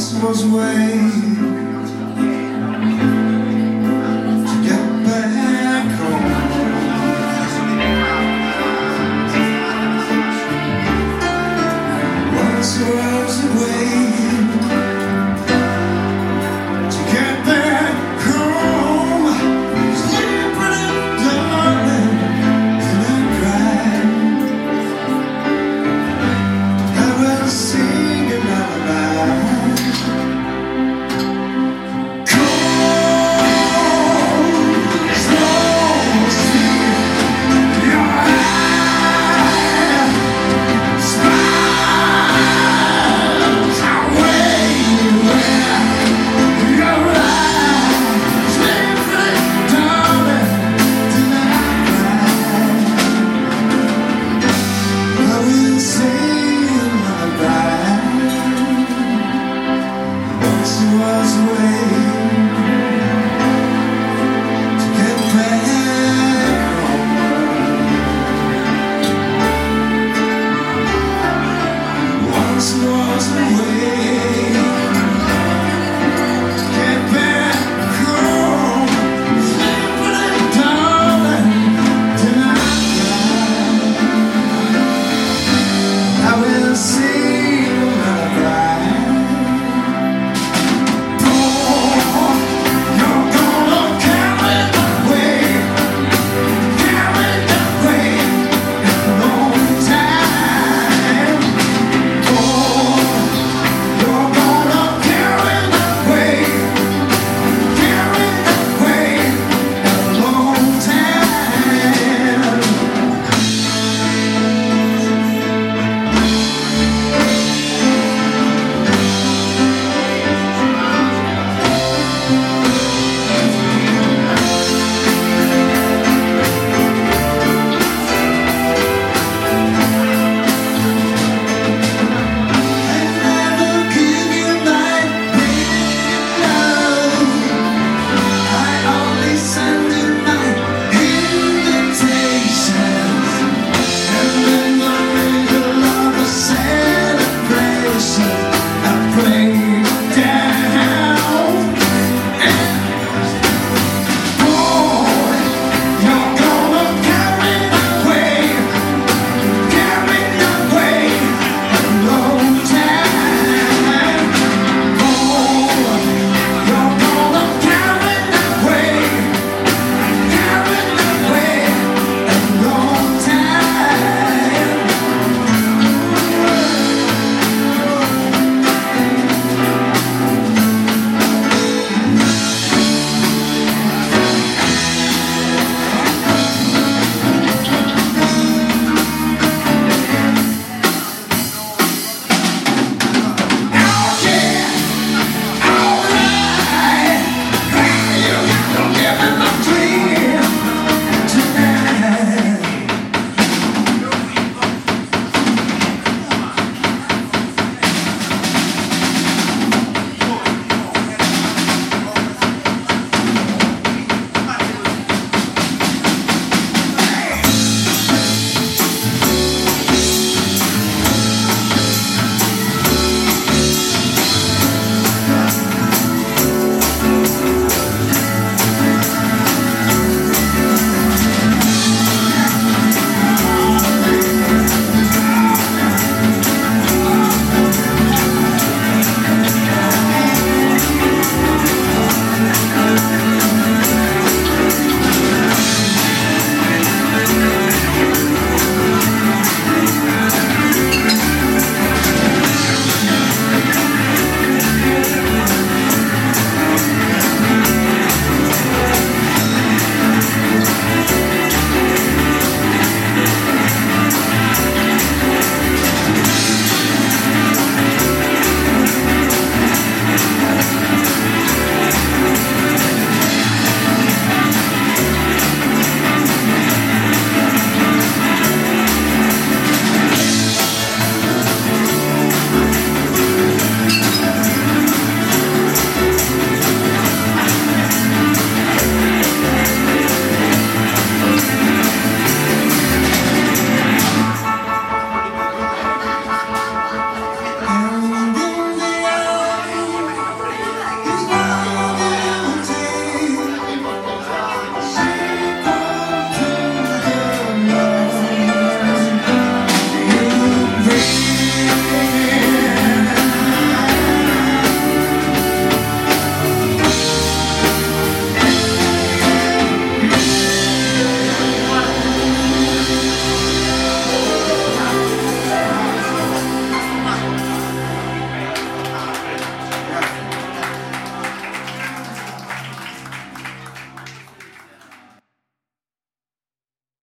was Once was waiting